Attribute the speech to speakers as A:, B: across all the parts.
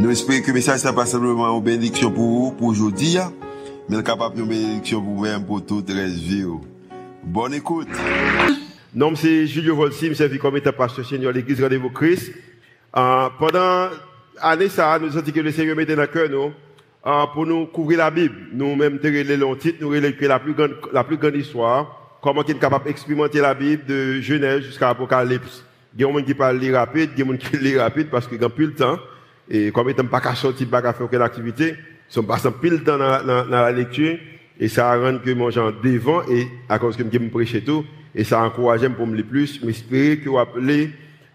A: Nous espérons que le message n'est pas simplement une bénédiction pour vous, pour aujourd'hui, mais capable une bénédiction pour vous-même, pour toute la vie. Bonne écoute.
B: Nom c'est Julio Volsi, je suis comme étant pasteur Seigneur l'église Rendez-vous Christ. Euh, pendant l'année, ça, nous dit que le Seigneur mettait dans le cœur, nous, euh, pour nous couvrir la Bible. Nous-mêmes, les longs titres, nous relèvons la plus grande, la plus grande histoire, comment il est capable d'expérimenter la Bible de Genèse jusqu'à Apocalypse. Il y a des gens qui parlent rapide, il y a des gens qui lisent rapide parce qu'ils n'ont plus le temps. Et comme n'ont pas qu'à sortir, pas qu'à faire aucune activité, sont passés pile temps dans, dans, dans, la lecture, et ça rend que mon gens devant, et à cause que je me prêche tout, et ça encourage pour me le plus, j'espère que vous appelez,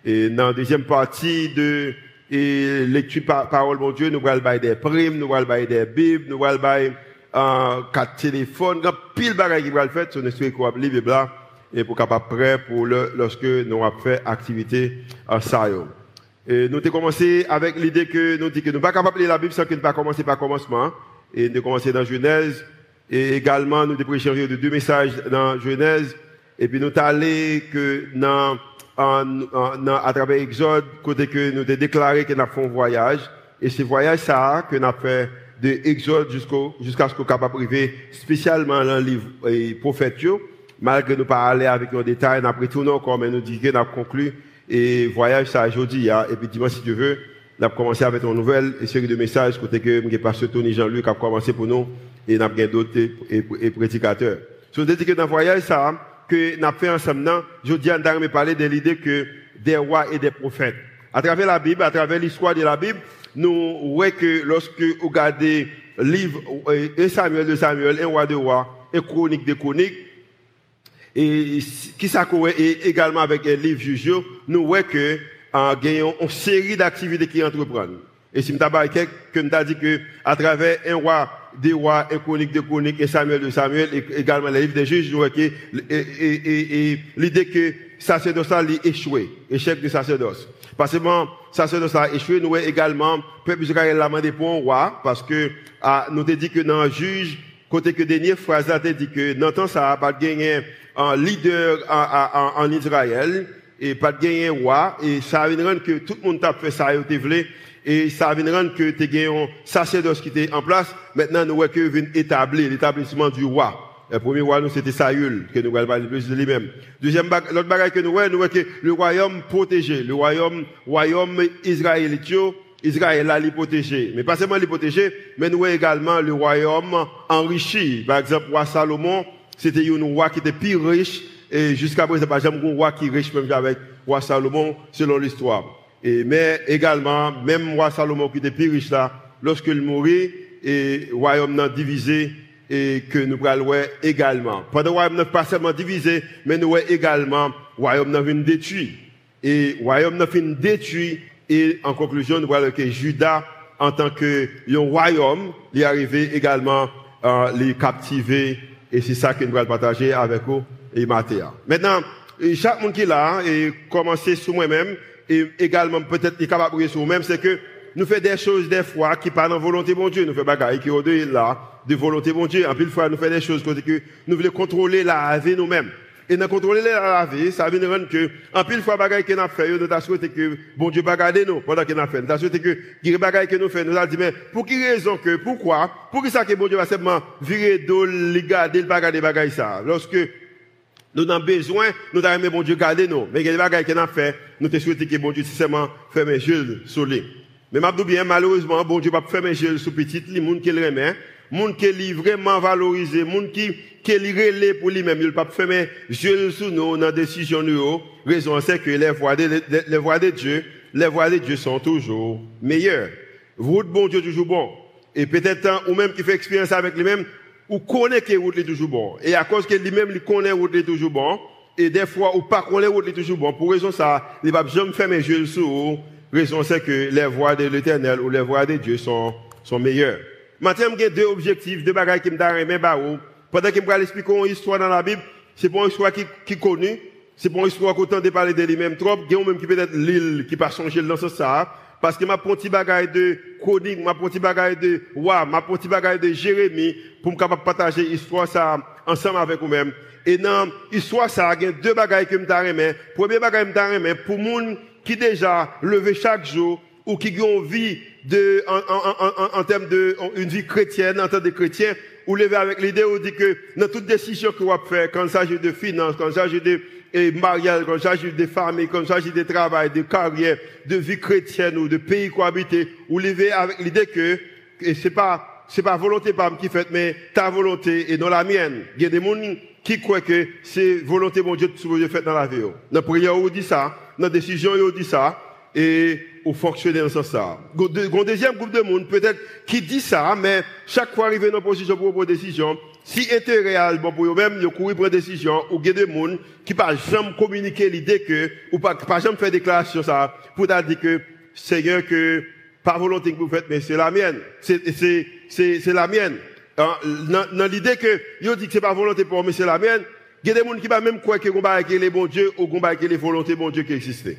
B: et dans la deuxième partie de, et lecture par parole mon Dieu, nous allons bailler des primes, nous allons bailler des bibles, nous allons bailler, euh, quatre téléphones, a pile bagaille qui va le faire, on espère que vous appelez, là, et pour capable prêt pour le, lorsque nous avons fait activité en ça. Et nous avons commencé avec l'idée que nous dit que nous ne pas capable de lire la Bible sans que nous pas commencer par commencement. Et nous avons commencé dans Genèse. Et également, nous avons échangé de deux messages dans Genèse. Et puis nous avons allé que dans, en, en, à travers Exode, côté que nous avons déclaré que nous avons fait un voyage. Et ce voyage, ça, que nous avons fait de Exode jusqu'au, jusqu'à ce qu'on capable de spécialement dans le livre et prophète, malgré nous pas aller avec nos détails, nous avons retourné encore, mais nous dit que nous avons conclu et voyage ça aujourd'hui, hein. et puis dimanche, si tu veux, on a commencé avec une nouvelle série de messages, côté que le pasteur Tony Jean-Luc a commencé pour nous, et on a d'autres et, prédicateurs. Je vous dis que dans le voyage ça, que avons fait ensemble, je dis, on a parler de l'idée que des rois et des prophètes. À travers la Bible, à travers l'histoire de la Bible, nous voyons que lorsque vous regardez livre, euh, un Samuel de Samuel, un roi de roi, un chronique de chroniques, et qui s'accorde également avec les livres jugeaux, nous voyons que gagnant une série d'activités qui entreprennent. Et si avons que avons dit que à travers un roi, des rois, un chronique de chronique, et Samuel de Samuel, et également les livres des juges, nous voyons que l'idée que sacerdoce a échoué, échec du sacerdoce. Parce que bon, sacerdoce a échoué, nous voyons également, peuple Israël l'a demandé pour un roi, parce que ah, nous avons dit que dans le juge, côté que dernière phrase a dit que dans temps ça a pas gagné un leader en, Israël et pas de gagner roi et ça vient que tout le monde a fait ça et et ça vient que tu gagné un sacerdoce qui était en place maintenant nous voyons que vient établir l'établissement du roi le premier roi nous c'était Saül que nous voyons parler plus de lui-même deuxième l'autre bagage que nous voyons nous voyons que le royaume protégé le royaume royaume israélite Israël a protégé. Mais pas seulement les protéger, mais nous voyons également le royaume enrichi. Par exemple, roi Salomon, c'était un roi qui était plus riche, et jusqu'à présent, pas jamais un roi qui est riche même avec roi Salomon, selon l'histoire. Et, mais également, même roi Salomon qui était plus riche là, lorsqu'il mourit, et royaume n'a divisé, et que nous parlons également. Pendant le royaume n'a pas seulement divisé, mais nous voyons également, le royaume n'a vu détruit. Et le royaume n'a fait détruit, et en conclusion, nous voyons que Judas, en tant que royaume, il est arrivé également, à les captiver et c'est ça que nous allons partager avec vous et Mathéa. Maintenant, chaque monde qui est là, et commencer sur moi-même, et également peut-être est capable de sur vous-même, c'est que nous faisons des choses des fois qui parlent en volonté de Dieu. Nous faisons des qui sont là, de volonté de Dieu. En plus, fois, nous faisons des choses que nous voulons contrôler la vie nous-mêmes. Et dans contrôler la vie, ça veut dire que, en pile fois, bagaille que nous fait, nous avons souhaité que, bon Dieu, pas garder nous, pendant qu'il a fait. Nous avons souhaité que, les bagaille que nous fait, nous avons dit, mais, pour qui raison que, pourquoi, pour qui ça que bon Dieu va simplement virer d'eau, les garder, le pas garder bagaille ça? Lorsque, nous avons besoin, nous avons aimé bon Dieu garder nous. Mais a des bagailles qu'on a fait, nous avons souhaité que bon Dieu, simplement, ferme les yeux sur lui. Mais m'a bien, malheureusement, bon Dieu, pas fermer les yeux sur petit, les gens qui le remet, monde qui est vraiment valorisé, monde qui qui est pour lui-même, il pas fermer yeux sous nous dans décision nous. Raison c'est que les voies de les voies de Dieu, les voies de Dieu sont toujours meilleures. Route bon Dieu toujours bon. Et peut-être ou même qui fait expérience avec lui-même, ou connaît que route est toujours bon. Et à cause que lui-même il connaît route est toujours bon, et des fois ou pas connaît route est toujours bon. Pour raison ça, il va jamais fermer yeux sous. Raison c'est que les voies de l'Éternel ou les voies de Dieu sont sont meilleures. Maintenant, j'ai deux objectifs, deux bagages qui me donnent mais bah, pendant que je une histoire dans la Bible, c'est pas une histoire qui, qui connue, c'est pas une histoire qu'autant de parler de lui-même trop, il a même qui peut être l'île qui pas changer dans ce sens parce que ma petit bagaille de chronique, ma petit bagaille de wa, ma petit bagaille de Jérémie, pour me capable partager l'histoire ça ensemble avec vous-même. Et dans l'histoire ça, il y a deux bagailles que me Premier bagaille me pour monde qui déjà levé chaque jour, ou qui ont une vie de, en, en, en, en termes de, une vie chrétienne, en tant que chrétien, ou lever avec l'idée, où dit que dans toute décision que vous faire, quand il s'agit de finances, quand il s'agit de mariage, quand s'agit de famille, quand s'agit de travail, de carrière, de vie chrétienne ou de pays cohabité, ou lever avec l'idée que, et c'est pas, c'est pas volonté par qui fait, mais ta volonté et non la mienne. Il y a des gens qui croient que c'est volonté mon Dieu que faites dans la vie. Dans la prière, on dit ça. Dans la décision, on dit ça. Et ou fonctionner en ce sens. Un deuxième groupe de monde, peut-être, qui dit ça, mais chaque fois arrivé dans une position pour prendre décision, si intérêt réel, bon, pour eux-mêmes, ils courent prendre décision, ou il y a des gens qui pas jamais communiquer l'idée que, ou pas, pas jamais faire déclaration ça, pour dire que, Seigneur, que, pas volonté que vous faites, mais c'est la mienne. C'est, c'est, c'est, c'est la mienne. Hein, dans, l'idée que, ils dit que c'est pas volonté pour moi, mais c'est la mienne, il y a des gens qui pas même croire que les bons dieux, ou que les volontés bon Dieu qui existaient.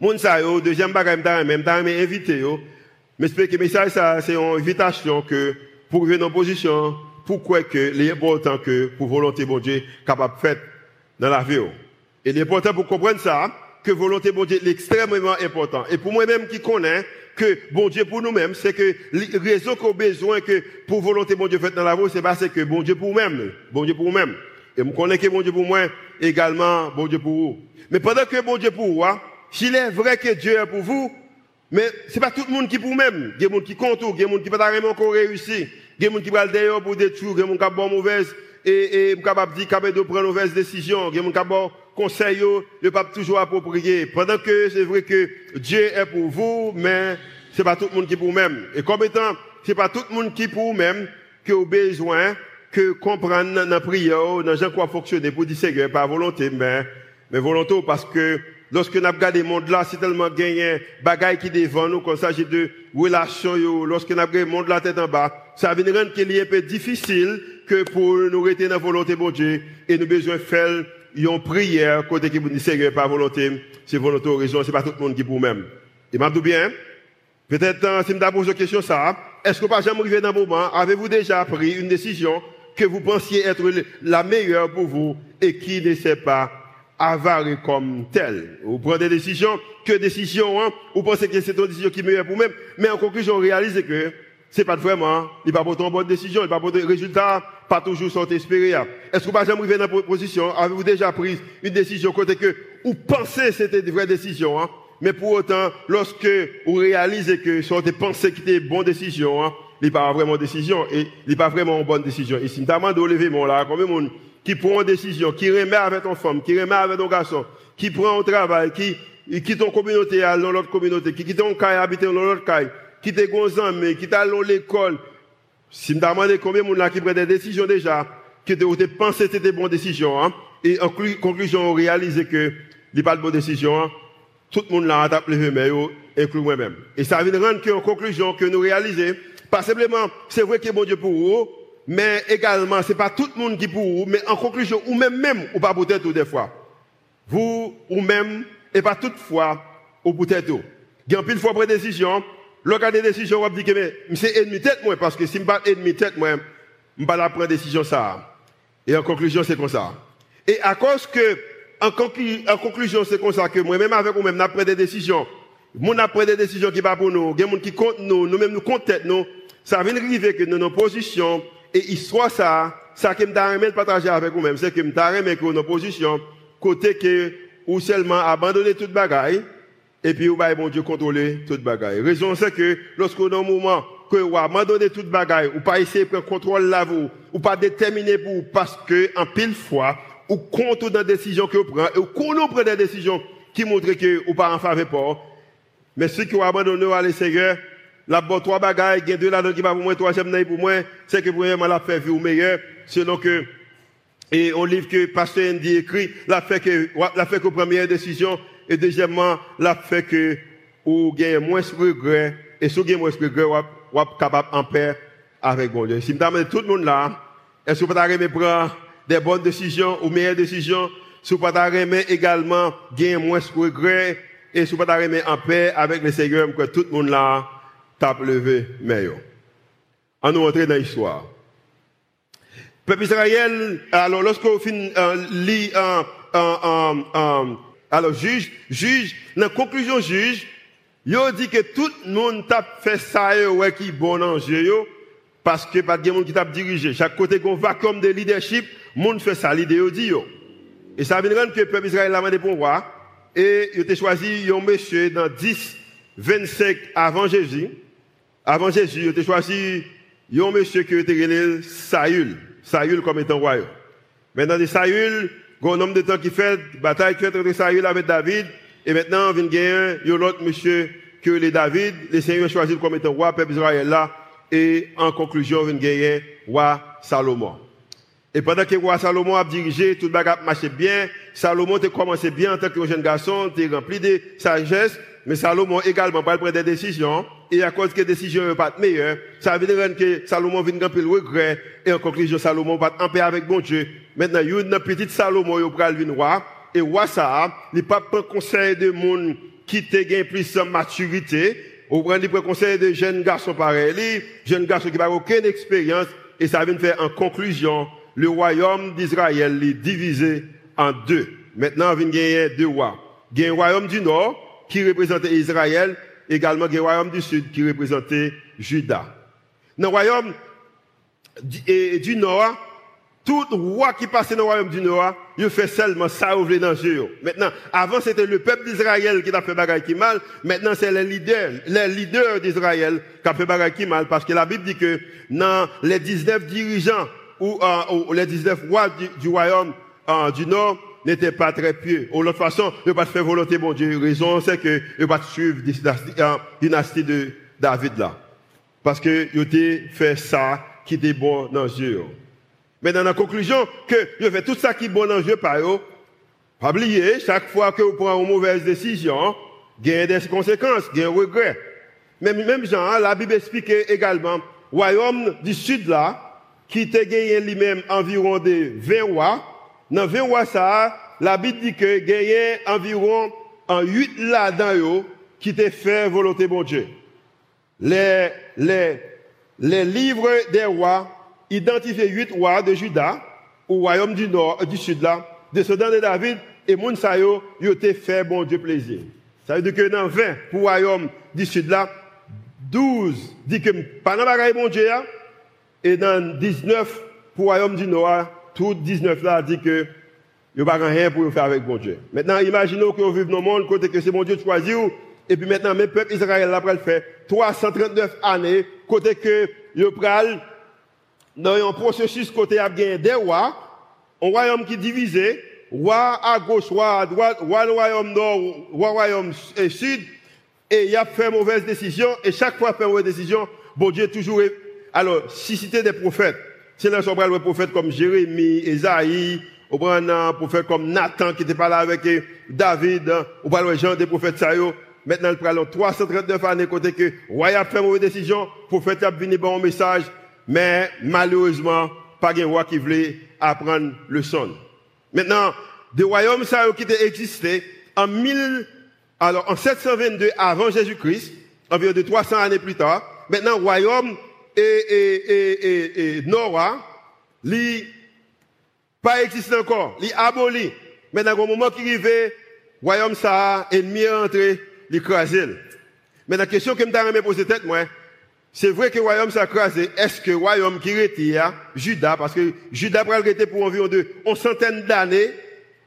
B: Moun yo, deuxième bagage, même m'ta invité yo. Mais ça, c'est une invitation que, pour venir en position, pourquoi que, l'important que, pour volonté bon Dieu, capable de faire dans la vie. Et l'important pour comprendre ça, que volonté bon Dieu est extrêmement important. Et pour moi-même qui connais, que bon Dieu pour nous-mêmes, c'est que les raisons qu'on a besoin que pour volonté bon Dieu fait dans la vie, c'est parce que bon Dieu pour nous-mêmes, bon Dieu pour nous-mêmes. Et je connais que bon Dieu pour moi, également bon Dieu pour vous. Mais pendant que bon Dieu pour vous, hein, s'il est vrai que Dieu est pour vous, mais c'est pas tout le monde qui pour même. Il y a des gens qui comptent, il y a des gens qui pas vraiment encore réussi. Il y a des gens qui vont d'ailleurs pour détruire, il y a des gens qui ont mauvaise et, et capable de dire capable de prendre mauvaise décision, il y a des gens qui ont conseil de pas toujours approprié. Pendant que c'est vrai que Dieu est pour vous, mais c'est pas tout le monde qui pour même. Et comme étant, c'est pas tout le monde qui pour même que vous besoin que comprendre dans la prière, dans gens quoi fonctionner pour dire Seigneur, pas volonté, mais, mais volonté parce que Lorsque nous regardons le monde là, c'est tellement gagné, bagaille qui devant nous, quand il s'agit de relations, lorsque nous regardons le monde là tête en bas, ça veut rendre qu'il est un peu difficile que pour nous dans la volonté de Dieu, et nous besoin faire une prière, côté qui vous dit Seigneur, pas volonté, c'est volonté raison, c'est pas tout le monde qui pour même. Et m'a bien, peut-être, euh, si je pose une question ça, est-ce que pas jamais arrivé dans un moment, avez-vous déjà pris une décision que vous pensiez être la meilleure pour vous et qui ne sait pas avare comme tel. Vous prenez des décisions, que décisions, hein, vous pensez que c'est une décision qui est meilleure pour vous-même, mais en conclusion, réalisez que c'est pas vraiment, il pas pour une bonne décision, il pas pour des résultats, pas toujours sont espérés. Est-ce que vous n'avez jamais arrivé dans cette position, avez-vous déjà pris une décision côté que, vous pensez que c'était une vraie décision, hein, mais pour autant, lorsque vous réalisez que sont des pensées qui étaient une bonne décision, hein, il n'est pas vraiment décision, et il n'est pas vraiment une bonne décision. Ici, notamment de lever mon là, combien de qui prend une décision, qui remet avec ton femme, qui remet avec ton garçon, qui prend un travail, qui, quitte ton communauté à l'autre communauté, qui quitte ton caille habiter dans l'autre caille, qui te gonzan, mais qui t'a l'école. Si me demande combien de gens qui prennent des décisions déjà, qui te, pensé que c'était des bonnes décisions, hein, et en conclusion, on réalise que n'est pas de bonnes décisions, hein, tout le monde l'a adapté les mains, inclus moi-même. Et ça vient rendre qu'en conclusion, que nous réalisons, pas simplement, c'est vrai que bon Dieu pour vous, mais également, c'est pas tout le monde qui pour vous, mais en conclusion, ou même même, ou pas peut-être des fois. Vous, ou même, et pas toutefois, ou peut-être Il y a pile fois prendre décision, lorsqu'il des décisions, on dire que, mais, c'est ennemi tête, moi, parce que si je pas ennemi tête, moi, je pas la prendre décision ça. Et en conclusion, c'est comme ça. Et à cause que, en, conclusion, c'est comme ça que moi-même avec vous-même, on pris des décisions. Mon a pris des décisions qui va pour nous. Des gens qui comptent nous, nous-mêmes nous comptent tête nous. Ça vient arriver que nous, nos positions, et histoire ça, ça que je partager avec vous-même, c'est que je remis que nos position, côté que, ou seulement abandonner toute bagaille, et puis ou bon Dieu contrôler toute bagaille. Raison c'est que lorsqu'on a un moment que ou abandonner toute bagaille, ou pas essayer de prendre contrôle là vous, ou pas déterminer pour parce que en pile fois, ou compte dans des décisions que vous prenez, ou qu'on prend des décisions qui montrent que ou pas en faveur pas. Mais ceux qui ont abandonné à Seigneur, la bonne trois bagailles, il y deux là qui va pour moi, troisième pour moi, c'est que vraiment la fait vivre meilleur, selon que, et on livre que Pasteur Andy écrit, la fait que, la fait que première décision, et deuxièmement, la fait que, ou gagne moins de regrets, et si vous moins de regrets, ou capable en paix avec bon Dieu. Si me tout le monde là, est-ce que vous pouvez prendre des bonnes décisions ou meilleures décisions, si vous pouvez également gagner moins de regrets, et si vous pouvez en paix avec le Seigneur, que tout le monde là tape levé meilleur. On nous rentre dans l'histoire. Peuple Israël, alors lorsqu'on finit euh, lit euh, euh, euh, alors juge, juge, dans la conclusion juge, il dit que tout le monde tape fait ça ouais qui bon en jeu parce que pas de monde qui t'a dirigé. Chaque côté qu'on vacuum de leadership, monde fait ça l'idée dit yo. Et ça veut dire que le peuple Israël a demandé pour voir et il a choisi un monsieur dans 10 25 avant Jésus. Avant Jésus, il a choisi un monsieur qui était Saül. Saül comme étant roi. Maintenant, de Saül, il un homme de temps qui fait bataille entre Saül avec David. Et maintenant, il y a un autre monsieur que les David. Les Seigneur choisi comme étant roi, peuple Israël là. Et en conclusion, il y a roi Salomon. Et pendant que roi Salomon a dirigé, tout le bagage marchait bien. Salomon a commencé bien en tant que jeune garçon, il rempli de sagesse. Mais Salomon également pas prendre des décisions. Et à cause que les décisions ne pas meilleures, ça veut dire que Salomon vient de le regret. Et en conclusion, Salomon va en paix avec bon Dieu. Maintenant, il y a une petite Salomon, il va le roi. Et roi ça, il pas prend conseil de monde qui te gagne plus de maturité. Ou prend le conseil de jeunes garçons pareils, jeunes garçons qui n'ont aucune expérience. Et ça vient faire en conclusion, le royaume d'Israël est divisé en deux. Maintenant, il y a deux rois. Il y a un royaume du nord, qui représentait Israël, également le royaume du sud qui représentait Juda. Dans le royaume du, nord, tout roi qui passait dans le royaume du nord, il fait seulement ça ouvrir dans le Maintenant, avant c'était le peuple d'Israël qui a fait bagaille qui mal, maintenant c'est les leaders, les leaders d'Israël qui a fait bagaille qui mal, parce que la Bible dit que dans les 19 dirigeants ou, euh, les 19 rois du, royaume euh, du nord, n'était pas très pieux. Ou l'autre façon, ne pas faire volonté, mon Dieu. Raison, c'est que ne pas suivre la euh, dynastie de David là. Parce que il fait ça qui était bon dans Dieu. Mais dans la conclusion, que il fait tout ça qui est bon dans Dieu par eux, pas oublier, chaque fois que vous prenez une mauvaise décision, il y a des conséquences, il y a un regret. Mais même Jean, la Bible explique également, royaume du sud là, qui t'a gagné lui-même environ de 20 rois, dans 20 rois ça, la Bible dit que gagné environ en 8 là-dedans qui te fait volonté bon Dieu. Les, les, les livres des rois identifient 8 rois de Juda, au royaume du nord, euh, du sud là, descendants de David, et moun sa te fait bon Dieu plaisir. Ça veut dire que dans 20 pour royaume du sud là, 12 dit que pas dans bon Dieu, et dans 19 pour royaume du nord, tout 19 là dit que il n'y a pas rien pour faire avec bon Dieu. Maintenant, imaginez que vous vivez dans le monde, côté que c'est mon Dieu choisi, et puis maintenant, mes peuples Israël là, le faire 339 années, côté que, yo pral, dans un processus côté a des rois, un royaume qui est divisé, roi à gauche, roi à droite, roi le royaume nord, roi royaume sud, et il a fait mauvaise décision, et chaque fois fait mauvaise décision, bon Dieu toujours, alors, si c'était des prophètes, c'est là, on le prophète comme Jérémie, Esaïe, on prend un prophète comme Nathan qui était pas là avec David, on parle de Jean des prophètes ça Maintenant, il prend 339 années côté que roi a fait mauvaise décision, prophète a venu bon message, mais malheureusement, pas de roi qui voulait apprendre le son. Maintenant, des royaumes ça qui existé en 1000, alors en 722 avant Jésus-Christ, environ de 300 années plus tard. Maintenant, royaume et, et, et, et, li pas existe encore, li aboli. Mais dans le moment qui arrive, royaume ça, ennemi entré, l'écraser. Mais la question que je me poser tête, moi, c'est vrai que le royaume s'est écrasé. Est-ce que le royaume qui retire, Judas, parce que Judas pourrait rester pour environ de, une centaine d'années,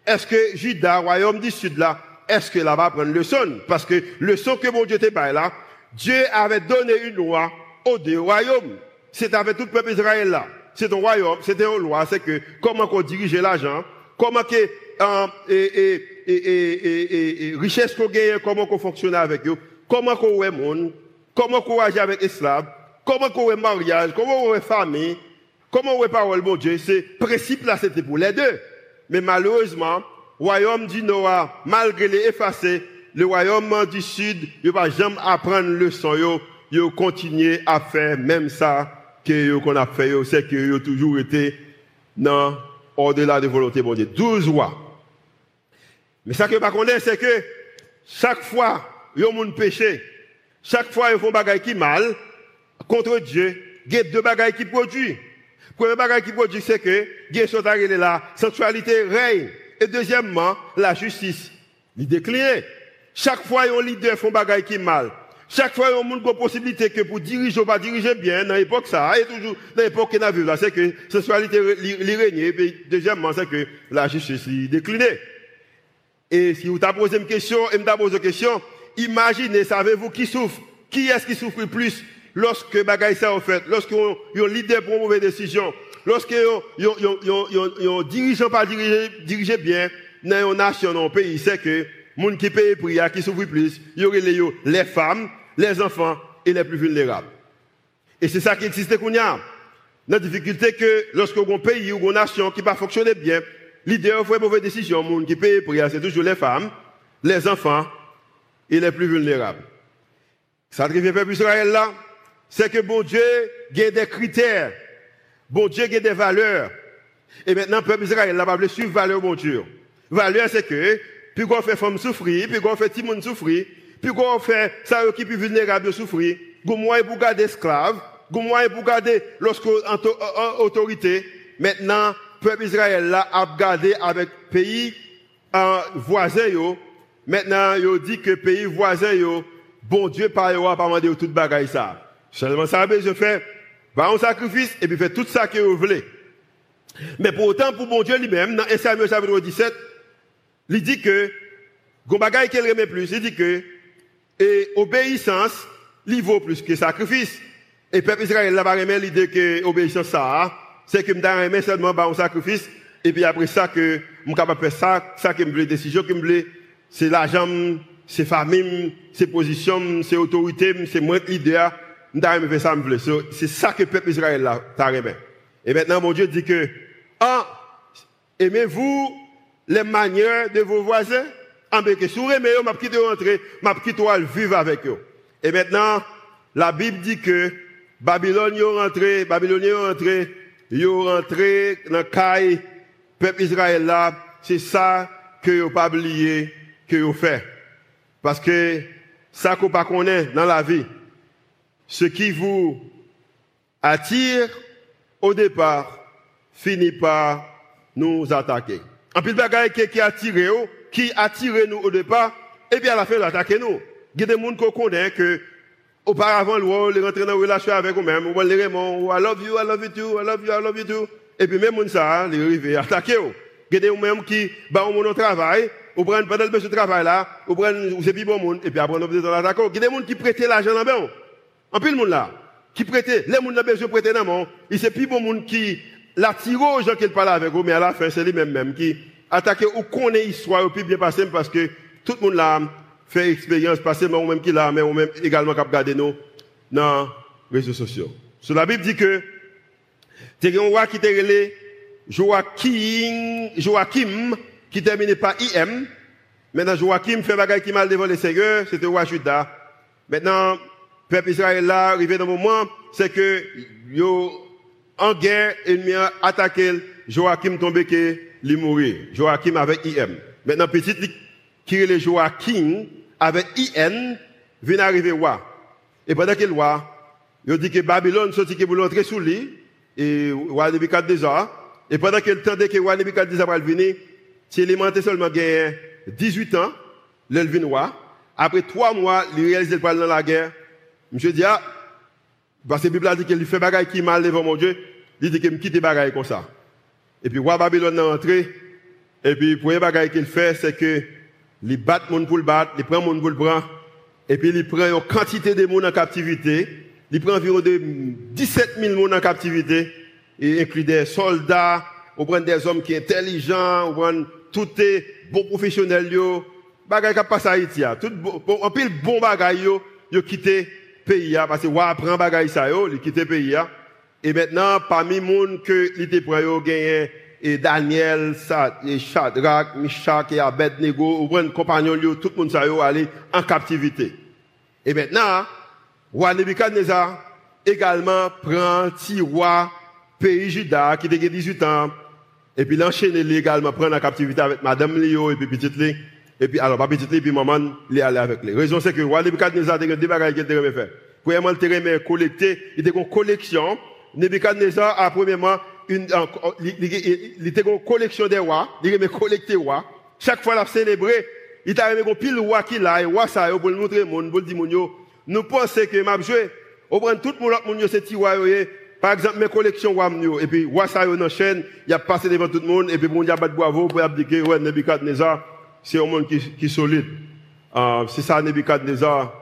B: est-ce que Judas, royaume du sud là, est-ce que là va prendre le son? Parce que le son que mon Dieu était pas là, Dieu avait donné une loi aux deux royaumes. C'est avec tout le peuple Israël là. C'est un royaume, c'est une loi, c'est que comment qu'on dirige l'argent, comment que, euh, et, et, et, et, richesse qu'on comment qu'on fonctionne avec eux, comment qu'on le monde, comment qu'on agit avec l'esclave, comment qu'on le mariage, comment on est famille, comment on est parole de Dieu. C'est principe là, c'était pour les deux. Mais malheureusement, royaume du Nord, malgré les effacés, le royaume du Sud, il va jamais apprendre le son, yo continué à faire même ça que qu'on a fait, c'est que yo toujours été dans au-delà de volonté de Dieu. 12 rois. Mais ça que pas connaître, c'est que chaque fois, yo moun péché, chaque fois ils font bagaille qui mal contre Dieu, il y a deux bagailles qui produisent. Premier bagaille qui produit, c'est que, il y a la sensualité règne. Et deuxièmement, la justice. Il décline. Chaque fois, un leader font bagaille qui mal. Chaque fois, on a une possibilité que pour diriger ou pas diriger bien, dans l'époque ça, et toujours dans l'époque qu'on a vu là, c'est que sensualité li règne, et puis deuxièmement, c'est que la justice déclinée. Et si vous t'avez posé une question, et me posé une question, imaginez, savez-vous qui souffre? Qui est-ce qui souffre le plus lorsque bagaille ça en fait, lorsque un leader prend une mauvaise décision, lorsque un dirigeant pas diriger, diriger bien dans une nation, dans un pays, c'est que gens qui paye prix, qui souffre plus, il y aurait les femmes, les enfants et les plus vulnérables. Et c'est ça qui existe qu'on y a. La difficulté que lorsque un pays ou une nation qui pas fonctionner bien, leader fait mauvaise décision, gens qui paye prix, c'est toujours les femmes, les enfants et les plus vulnérables. Ça arrive peuple Israël là, c'est que bon Dieu a des critères. Bon Dieu a des valeurs. Et maintenant, peuple Israël n'a pas suivre valeur bon Dieu. Valeur, c'est que, puis qu'on fait femme souffrir, puis qu'on fait monde souffrir, puis qu'on fait ça qui plus vulnérable souffrir, qu'on moyen pour garder esclave, qu'on moyen pour garder lorsque autorité. Maintenant, peuple Israël là a gardé avec pays euh, voisin yo. Maintenant, il dit que pays voisin yo, bon Dieu par yo a pas demandé toute bagaille ça. Seulement ça, je fais, va un sacrifice et puis fait tout ça que vous voulez. Mais pour autant, pour bon Dieu lui-même, dans 1 Samuel chapitre 17, il dit que, Gombagaï qu'il remet plus, il dit que, et obéissance, il vaut plus que sacrifice. Et peuple Israël là, va remettre l'idée que obéissance ça, c'est que m'da remet seulement un sacrifice, et puis après ça que, suis capable de faire ça, ça que me décision que me c'est l'argent, c'est famille, c'est position, c'est autorité, c'est moi leader, c'est ça que le peuple Israël a Et maintenant, mon Dieu dit que, ah, aimez-vous les manières de vos voisins? Si vous aimez, m'a quitté rentrer, m'a quitté vivre avec eux. Et maintenant, la Bible dit que Babylone est rentré, Babylone est rentré, est rentré dans le caille, peuple Israël là, c'est ça que vous pas oublié, que vous fait. Parce que ça qu'on pas connaît dans la vie, ce qui vous attire au départ finit par nous attaquer. En plus, bagaille qui, qui attire, qui attire nous au départ, et bien à la fin, attaquer nous. Il y a des gens qui connaissent que auparavant, nous, les rentrer dans une relation avec vous-même, ou les remont, I love you, I love you too, I love you, I love you too. Et puis même ça, les arrivent à attaquer. Il y a des gens qui, bah, au travail, ou prennent pendant le travail là, ou prennent, c'est plus bon monde, et puis après, on a besoin d'attaquer. Il y a des gens qui prêtent l'argent le en plus, le monde là, qui prêtait, les gens ont besoin de prêter dans mon, il c'est plus bon monde qui l'attire aux gens qui parlent avec vous, mais à la fin, c'est lui-même même qui attaque ou connaît l'histoire, ou puis bien passé parce que tout le monde là fait expérience passée, mais ou même qui l'a, mais ou même également qui a gardé nous dans les réseaux sociaux. Sur la Bible dit que, c'est un roi qui était relé Joachim, Joachim, qui terminait par IM. Maintenant, Joachim fait bagaille qui mal devant le Seigneur, c'était roi Judas. Maintenant, peuple Israël là, arrivé dans le moment, c'est que, yo, en guerre, ennemi attaqué, Joachim tombé que, il mourir. Joachim avec IM. Maintenant, petit, qui le Joachim, avec IN, vient arriver roi. Et pendant que le roi, il dit que Babylone sorti que pour entrer sous lui, et roi Nebuchadnezzar, et pendant qu'il tendait que roi Nebuchadnezzar va venir, c'est alimenté seulement 18 ans, le roi. Après trois mois, il réalise le dans la guerre, Monsieur dit, ah, parce que la Bible a dit qu'il fait bagaille qui mal devant mon Dieu, il dit qu'il me quitte bagaille comme ça. Et puis, roi Babylone est entré, et puis, le premier bagaille qu'il fait, c'est que, il bat monde pour le battre, il prend monde pour le prendre, et puis il prend une quantité de monde en captivité, il prend environ de 17 000 monde en captivité, et inclut des soldats, on prend des hommes qui sont intelligents, on prend tous les bons professionnels, yo, bagaille qui passe à Haïti, tout, en pile bon bagaille yo, yo quitté pays parce que wa prend bagaille ça yo, il quitte le pays Et maintenant parmi monde que prêt yo gagné et Daniel, et Shadrach, Meshach et Abednego, ou un compagnon tout le monde yo aller en captivité. Et maintenant roi Nebuchadnezzar également prend petit roi pays Juda qui était 18 ans et puis l'enchaîner également prendre en captivité avec madame Lio et puis petite Li et puis alors pas petite Li puis maman il aller avec lui. Raison c'est que roi Nebuchadnezzar a deux bagages qu'il devait faire. Premièrement, il devait collecter, il était une collection. Nebuchadnezzar a premièrement une, il était une collection des rois, il devait collecter rois. Chaque fois, il a célébré, il a mis pile roi qu'il a, et roi ça, pour le montrer, pour le dire, nous pensons que m'a joué, on prend tout le monde, c'est petit roi, par exemple, mes collections roi et puis roi ça, dans la chaîne, il a passé devant tout le monde, et puis a battu bravo pour abdiquer, ouais, Nebuchadnezzar, c'est un monde qui, qui est solide. Euh, c'est ça, Nebuchadnezzar,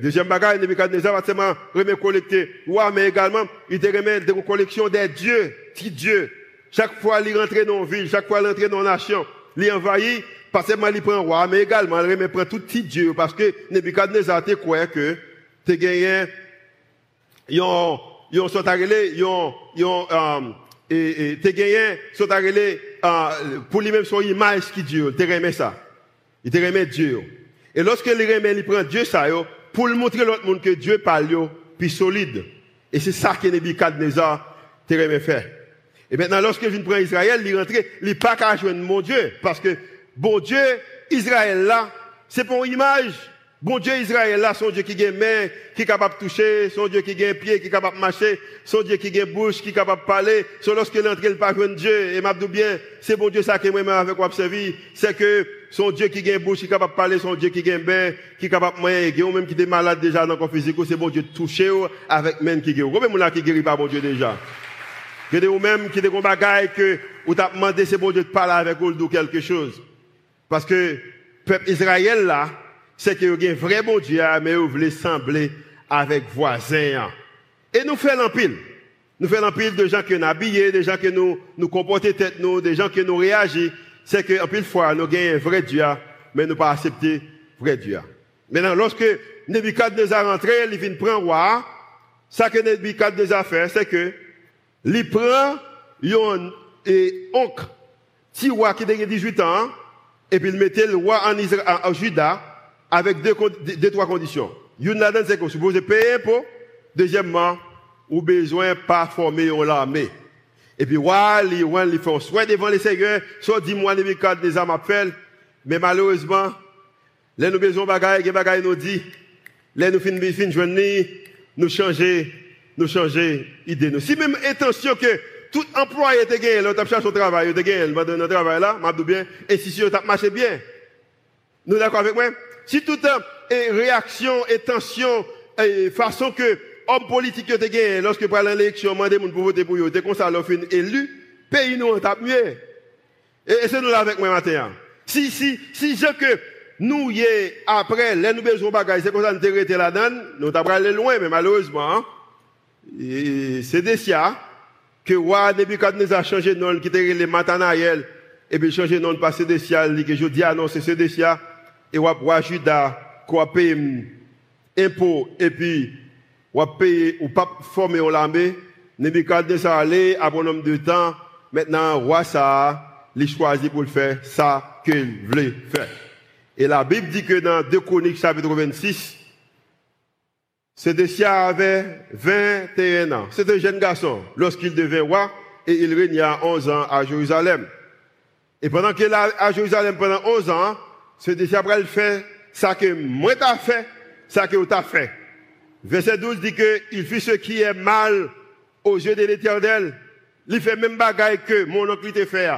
B: Deuxième bagage, Nebuchadnezzar va seulement remettre collecter mais également, il te remet des collections des dieux, petits dieux. Chaque fois, il rentre dans une ville, chaque fois, il rentre dans une nation, il envahit, pas seulement il prend roi, mais également, il remet prend tout petit dieu, parce que Nebuchadnezzar te que, te gagné, yon, yon sont arrêtés, yon, yon, euh, gagné, euh, pour lui-même son image qui Dieu, te remet ça. Il te remet Dieu. Et lorsque les remet, il prend Dieu ça, pour le montrer l'autre monde que Dieu parle, puis solide. Et c'est ça que Nebuchadnezzar te remet faire. Et maintenant, lorsque je prends Israël, il rentre, il pas qu'à joindre mon Dieu. Parce que, bon Dieu, Israël là, c'est pour une image. Bon Dieu Israël là, son Dieu qui a main, qui est capable de toucher, son Dieu qui a pied, qui est capable de marcher, son Dieu qui a bouche, qui est capable de parler, son lorsque l'entre il pas de Dieu, et m'a bien, c'est bon Dieu ça qui moi avec quoi c'est que son Dieu qui a bouche, qui est capable de parler, son Dieu qui a bain, qui est capable de manger, qui même qui est malade déjà dans le corps physique, c'est bon Dieu toucher avec même qui guérit. Combien de qui guérit pas bon Dieu déjà? Que de vous-même qui des bagaille que, ou t'as demandé c'est bon Dieu de parler avec vous ou quelque chose. Parce que, peuple Israël là, c'est que vous avez un vrai bon Dieu, mais vous voulez sembler avec voisins. Et nous faisons l'empile. Nous faisons l'empile de gens qui nous habillés, des gens qui nous, nous comportent tête nous, des gens qui nous réagissent. C'est que, en pile fois, nous avons un vrai Dieu, mais nous pas accepter vrai Dieu. Maintenant, lorsque Nebuchadnezzar rentré, il vient prendre roi, ça que Nebuchadnezzar fait, c'est que, il prend un oncle, petit roi qui a 18 ans, et puis il mettait le roi en, Israël, en Juda, avec deux, deux, trois conditions. Une là-dedans, c'est que vous supposez payer impôt. Deuxièmement, ou besoin pas former l'armée. Et puis, ouais, les, ouais, les font soit devant les seigneurs, soit dis-moi les cadres des armes appellent. Mais malheureusement, là, nous besoin bagaille, les bagaille nous dit, là, nous fin, fin, journée, nous changer, nous changer idée. Nous. Si même intention que tout employé te gagné, là, t'as cherché au travail, te gagné, le notre travail là, m'a bien, et si tu as marché bien. Nous d'accord avec moi? Si tout est réaction et tension, et façon que homme politique te gagné, lorsque par l'élection, demandez pour voter pour eux, dès qu'on s'en fin élu, pays nous on tape mieux. Et, c'est nous là avec moi matin. Si, si, si je que nous y après, les nous besoin bagages, c'est comme ça nous été là-dedans, nous t'avons aller loin, mais malheureusement, hein, c'est des siens que roi Nebuchadnezzar a changé nom, qui était les Matanaïel, et puis changé nom, passer des siens, que je dis, ah non, c'est siens, et on va Juda, qu'on payer impôt, et puis, on payer, ou pas former l'armée, Nebuchadnezzar allé, à bon nombre de temps, maintenant, roi ça, il choisit pour le faire ça qu'il voulait faire. Et la Bible dit que dans 2 Chroniques, chapitre 26, Sédécia avait 21 ans. C'est un jeune garçon lorsqu'il devint roi et il régna 11 ans à Jérusalem. Et pendant qu'il est à Jérusalem pendant 11 ans, après le fait ça que moi t'as fait, ça que t'as fait. Verset 12 dit que il fit ce qui est mal aux yeux de l'éternel. Il fait même bagaille que mon oncle t'a fait.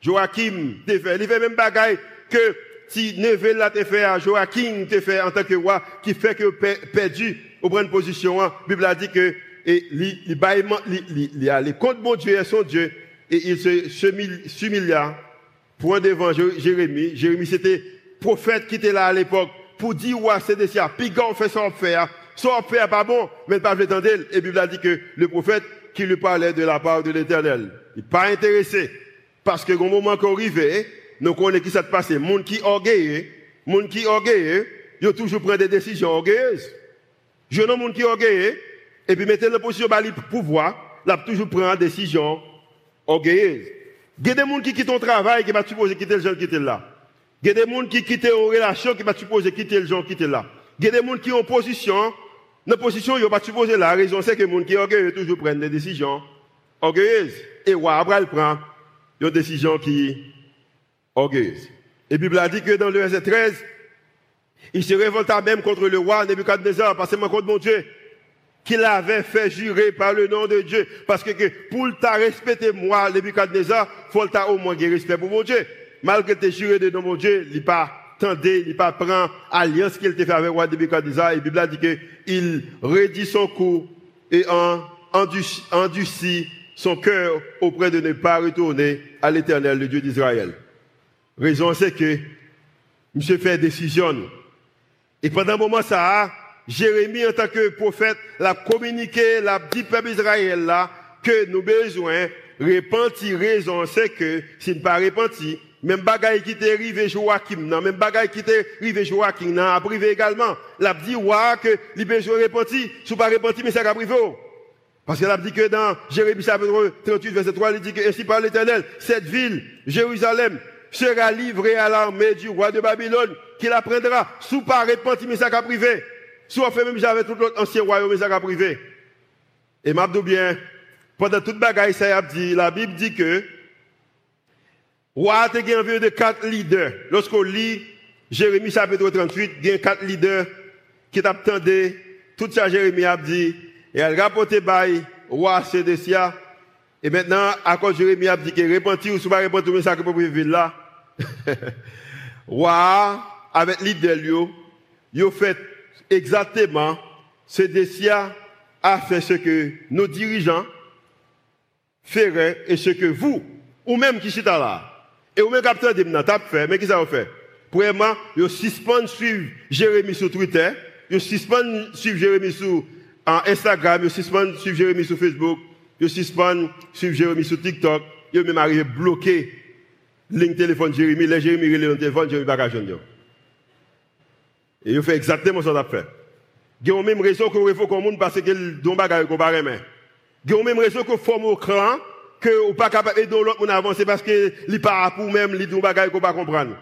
B: Joachim t'a fait. Il fait même bagaille que si Neville l'a fait, Joachim t'a fait en tant que roi, qui fait que perdu au prendre position. La Bible a dit que et il a les comptes mon Dieu et son Dieu et il se s'humilia pour devant Jérémie. Jérémie c'était prophète qui était là à l'époque pour dire, ouais, c'est des on fait son faire, son faire pas bon, mais pas l'entendre. Et Bible a dit que le prophète qui lui parlait de la part de l'éternel, il pas intéressé. Parce que au moment qu'on arrive, nous connaissons qui s'est passé. Monde qui orgueilleux, monde qui orgueilleux, il toujours prend des décisions orgueilleuses. Je non monde qui orgueilleux, et puis mettez la position pour pouvoir, là toujours prendre des décisions orgueilleuses. Il y a des gens qui quittent ton travail, qui va supposer quitter le jeune qui était là. Il y a des gens qui quittent une relation qui va supposer quitter le gens qui étaient là. Il y a des gens qui ont position Dans position, il pas supposé la raison, c'est que les gens qui orgueilleux toujours prennent des décisions orgueilleuses. Et ouais, après, il prend une décision qui orgueilleuse. Et la Bible a dit que dans le verset 13, il se révolta même contre le roi Nebuchadnezzar, parce que contre mon Dieu, qu'il avait fait jurer par le nom de Dieu. Parce que, que pour t'a respecter moi, Nebuchadnezzar, faut t'a au moins respect pour mon Dieu. Malgré tes juré de nom mon Dieu, il pas tendé, il pas prend alliance qu'il t'a fait avec roi Nebuchadnezzar. Et la Bible a dit que il redit son coup et en, endurci son cœur auprès de ne pas retourner à l'éternel, le Dieu d'Israël. Raison, c'est que, monsieur fait décision. Et pendant un moment, ça Jérémie, en tant que prophète, l'a communiqué, l'a dit peuple Israël là, que nous besoin repentir raison, c'est que, s'il ne pas repenti, même bagaille qui t'est arrivé Joachim, non, même bagaille qui t'est arrivé Joachim, non, a privé également. L'a dit, ouais, que, il besoin repenti, si pas repenti, mais c'est qu'à privé. Parce qu'elle a dit que dans Jérémie chapitre 38, verset 3, il dit que ainsi par l'éternel, cette ville, Jérusalem, sera livrée à l'armée du roi de Babylone, qui la prendra, sous pas repenti, mais c'est qu'à privé. Soit fait même j'avais tout l'autre ancien royaume, mais ça a privé. Et m'a bien, pendant toute bagaille, ça a dit, la Bible dit que, roi a environ de quatre leaders. Lorsqu'on lit Jérémie chapitre 38, il y a quatre leaders qui t'attendaient, tout ça Jérémie a dit, et elle rapporté bail, roi Sédécia, et maintenant, à cause de Jérémie a dit que repentir ou soit repentir, mais ça que pour vivre là. roi, avec leader, il a fait exactement ce Décia a fait ce que nos dirigeants feraient et ce que vous, ou même qui êtes là, et vous même capteur de fait, mais qui ça vous fait? Premièrement, vous suspendez suivre Jérémie sur Twitter, vous suspendez suivre Jérémie sur Instagram, vous suspendez suivre Jérémie sur Facebook, vous suspendez suivre Jérémie sur TikTok, vous même arrivé bloquer ligne téléphone Jérémie, les Jérémie le téléphone, Jérémie bagage et il fait exactement ce qu'on a fait. Il y a même raison qu'on faut qu'on monde parce que don bagage qu'on pas remet. Il y a même raison qu'on forme au cran que ou pas capable de l'autre monde avancer parce que li pas pour même li don bagage qu'on pas comprendre.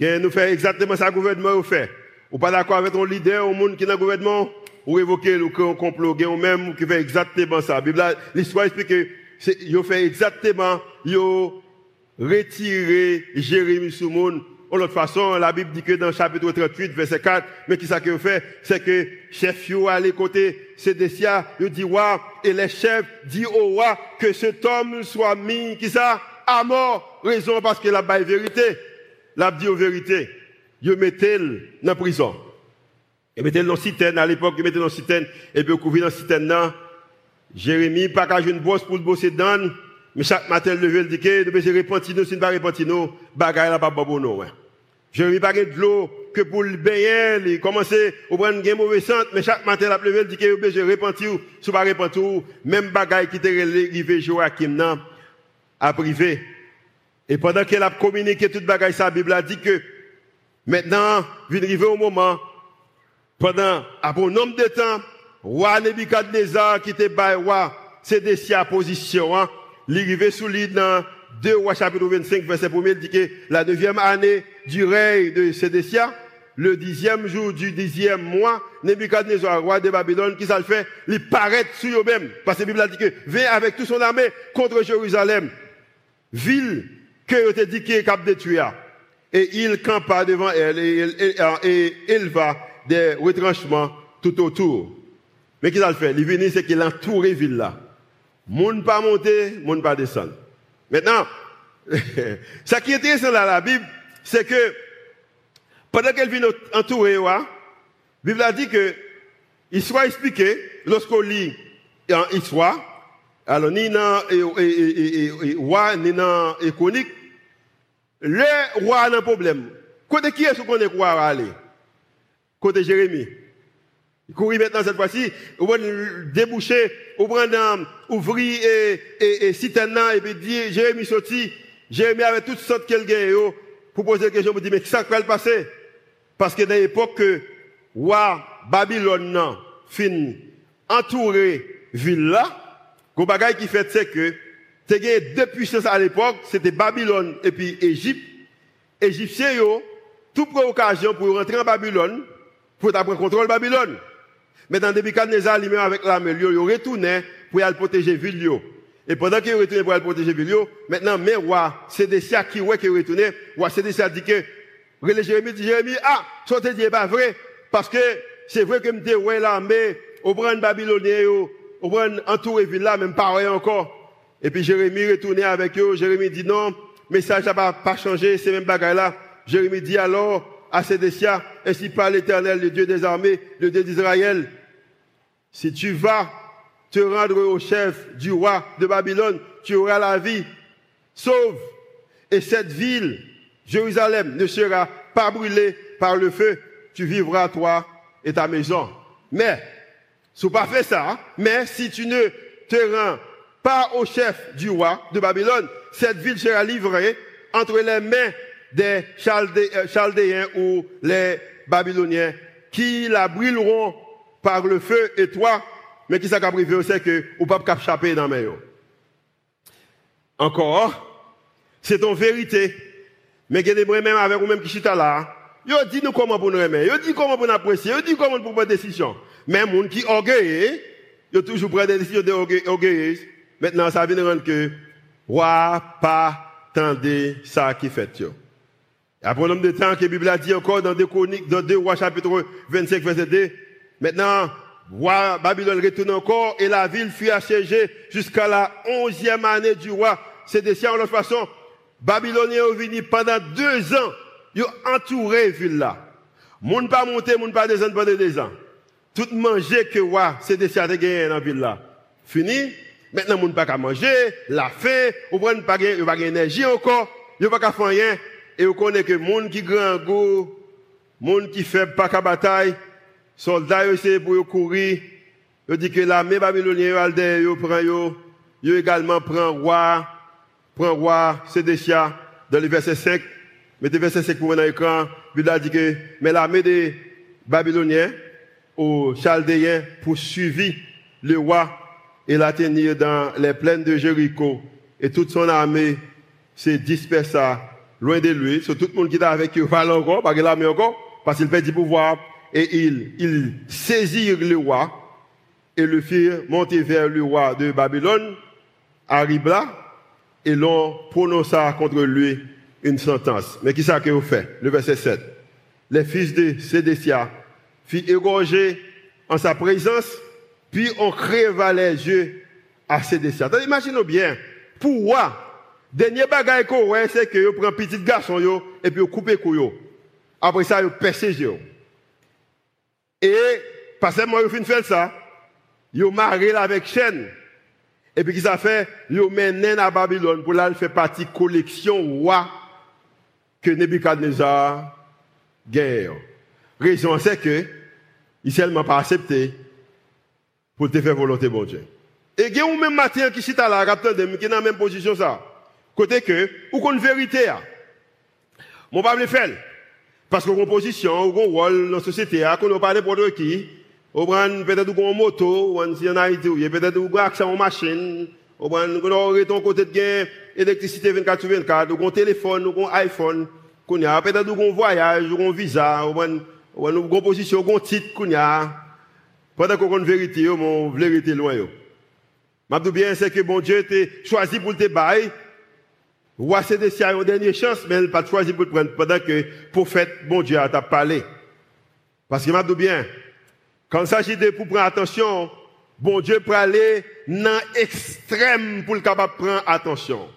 B: Nous fait exactement ça gouvernement fait. Ou pas d'accord avec un leader au monde qui dans gouvernement ou évoquer le complot, il même qui fait exactement ça. L'histoire explique que il fait exactement, il retiré Jérémie Soumoun de l'autre façon, la Bible dit que dans le chapitre 38, verset 4, mais qui ça que fait, c'est que chef yo à côté Sédécia, il dit roi, et les chefs dit au roi que cet homme soit mis, qui ça, à mort. Raison parce que la baille vérité. La dit aux vérité. Il mettait dans la prison. Il mettait dans la citerne, à l'époque, il mettait dans la citerne, et puis couvrir dans la citerne. Jérémie, pas qu'à une bosse pour le bosser dedans, mais chaque matin, le lever, il dit que, nous, c'est repentino, si nous pas repentino, bagaille là, pas bon, non, ouais. Je pas de l'eau que pour le baigner, il commencer à prendre une mauvaise santé, mais chaque matin, la pleuve dit que je repentir, si pas repentir, même bagaille qui était arrivé Joachim nan, à privé. Et pendant qu'elle a communiqué toute bagaille, sa Bible a dit que, maintenant, vient arriver au moment, pendant un bon nombre de temps, roi Nebuchadnezzar qui était bas roi, c'est des sa position, hein, il sous l'île dans 2 rois chapitre 25, verset 1 dit que la neuvième année du règne de Sédécia, le dixième jour du dixième mois, Nebuchadnezzar, roi de Babylone, qui ça le fait, il paraît sur eux-mêmes. Parce que la Bible a dit que, vient avec toute son armée contre Jérusalem, ville que te dit qu'il est cap. Et il campa devant elle et, il va des retranchements tout autour. Mais qu'il a le fait? Il venu, c'est qu'il a entouré ville là. Monde pas monter, monde pas descendre. Maintenant, ce qui est intéressant dans la Bible, c'est que pendant qu'elle vient entourer, la Bible a dit que il soit expliqué, lorsqu'on lit en histoire, alors ni dans roi, ni dans chronique, le roi a un problème. Côté qui est-ce qu'on est roi à aller? Côté Jérémie. Il courit maintenant cette fois-ci, on va déboucher, on va ouvrir et, et, et et puis dire, Jérémie sorti, Jérémie avait toutes sortes qu'elle gagne, pour poser la question, me dit, mais ça va le passer? Parce que dans l'époque que, roi Babylone, fin, entouré ville là, le bagage qui fait, c'est que, tu deux puissances à l'époque, c'était Babylone et puis Égypte. Égyptiens, toute occasion pour rentrer en Babylone, pour prendre contrôle de Babylone. Maintenant, depuis Nebuchadnezzar lui-même avec l'armée, il retourné pour aller protéger ville. Et pendant qu'il retourné pour aller protéger ville, maintenant, mais roi, siens qui ouais qui retourné, roi siens dit que, Jérémie dit Jérémie, ah, ça te dit pas vrai, parce que c'est vrai que me ouais l'armée, au prend babylonien, au prend entouré ville là, même pas encore. Et puis Jérémie retourné avec eux, Jérémie dit non, message n'a pas, pas changé, c'est même bagaille là. Jérémie dit alors, à Sédécia, ainsi par l'Éternel, le Dieu des armées, le Dieu d'Israël? Si tu vas te rendre au chef du roi de Babylone, tu auras la vie. Sauve. Et cette ville, Jérusalem, ne sera pas brûlée par le feu. Tu vivras, toi et ta maison. Mais, si pas ça, mais si tu ne te rends pas au chef du roi de Babylone, cette ville sera livrée entre les mains des euh, Chaldéens ou les Babyloniens qui la brûleront par le feu et toi, mais qui s'est privé c'est que ou pas échapper dans mes Encore, c'est ton vérité. Mais que des même avec vous même qui chita là, yo dit nous comment pour nous aimer, yo dit comment pour nous apprécier, yo dit comment pour prendre des décisions. Mais moun qui orgueilleux, yo toujours prend des décisions orgueilleuses. Maintenant ça vient de rendre que roi pas tendez ça qui fait yo. Après nombre de temps que la Bible a dit encore dans 2 Chroniques, dans 2 Rois chapitre 25 verset 2, maintenant, roi Babylone retourne encore et la ville fut assiégée jusqu'à la onzième année du roi. De en l'autre façon. Babyloniens ont venu pendant deux ans, ils ont entouré la ville là. Moun pas monter, moun pas descendre pendant deux ans. Tout manger que roi, des de gagner dans la ville là. Fini. Maintenant, moun pas qu'à manger, la faim, ou pas pas pas d'énergie encore, ils pas qu'à faire rien. Et vous connaissez que monde qui grand goût, monde qui fait pas qu'à bataille, soldats c'est pour courir. Ils dit que l'armée babylonienne yo prend yo, yo également prend roi, prend roi Sédécia dans le verset 5. Mettez verset 5 pour dans l'écran. Il a dit que mais l'armée des Babyloniens aux Chaldéens poursuivit le roi et l'a tenu dans les plaines de Jéricho et toute son armée s'est dispersa loin de lui. C'est tout le monde qui est avec lui, va encore, parce qu'il a mis encore, parce qu'il perd du pouvoir. Et il, il saisit le roi et le firent monter vers le roi de Babylone, à Ribla, et l'on prononça contre lui une sentence. Mais qui ça que vous fait? Le verset 7. Les fils de Sédécia furent égorgés en sa présence, puis on creva les yeux à Sédécia. Imaginez bien, pourquoi Dernier bagage qu'on c'est que vous prenez un petit garçon et puis vous coupez. Après ça, vous yo. Et, parce que moi, vous fin faire ça, vous marrez avec chaîne. Et puis, qui ça fait? Vous menez à Babylone pour là, faire partie collection roi que Nebuchadnezzar guerre. Raison, c'est que, il seulement pas accepté pour te faire volonté bon Dieu. Et il y a même matin qui est là, qui est dans la même position ça. Côté que, ou qu'on vérité, mon pas le faire. Parce qu'on position, ou qu'on rôle dans la société, qu'on n'a pas n'importe qui, ou peut-être qu'on moto, ou si en Haïti, peut-être qu'on accès en machine, ou qu'on aurait ton côté de gain, électricité 24 sur 24, ou qu'on téléphone, ou qu'on iPhone, qu'on a, peut-être qu'on voyage, ou qu'on visa, ou qu'on position, ou qu'on titre, qu'on a. Pendant qu'on vérité, mon vérité loin, yo. M'a bien, c'est que bon Dieu t'a choisi pour te bailler, Roi Sédécia a une dernière chance, mais elle n'a pas choisi pour prendre pendant que le prophète, bon Dieu, a parlé. Parce que m'a dit bien, quand il s'agit de pour prendre attention, bon Dieu peut aller dans l'extrême pour le capable prendre attention.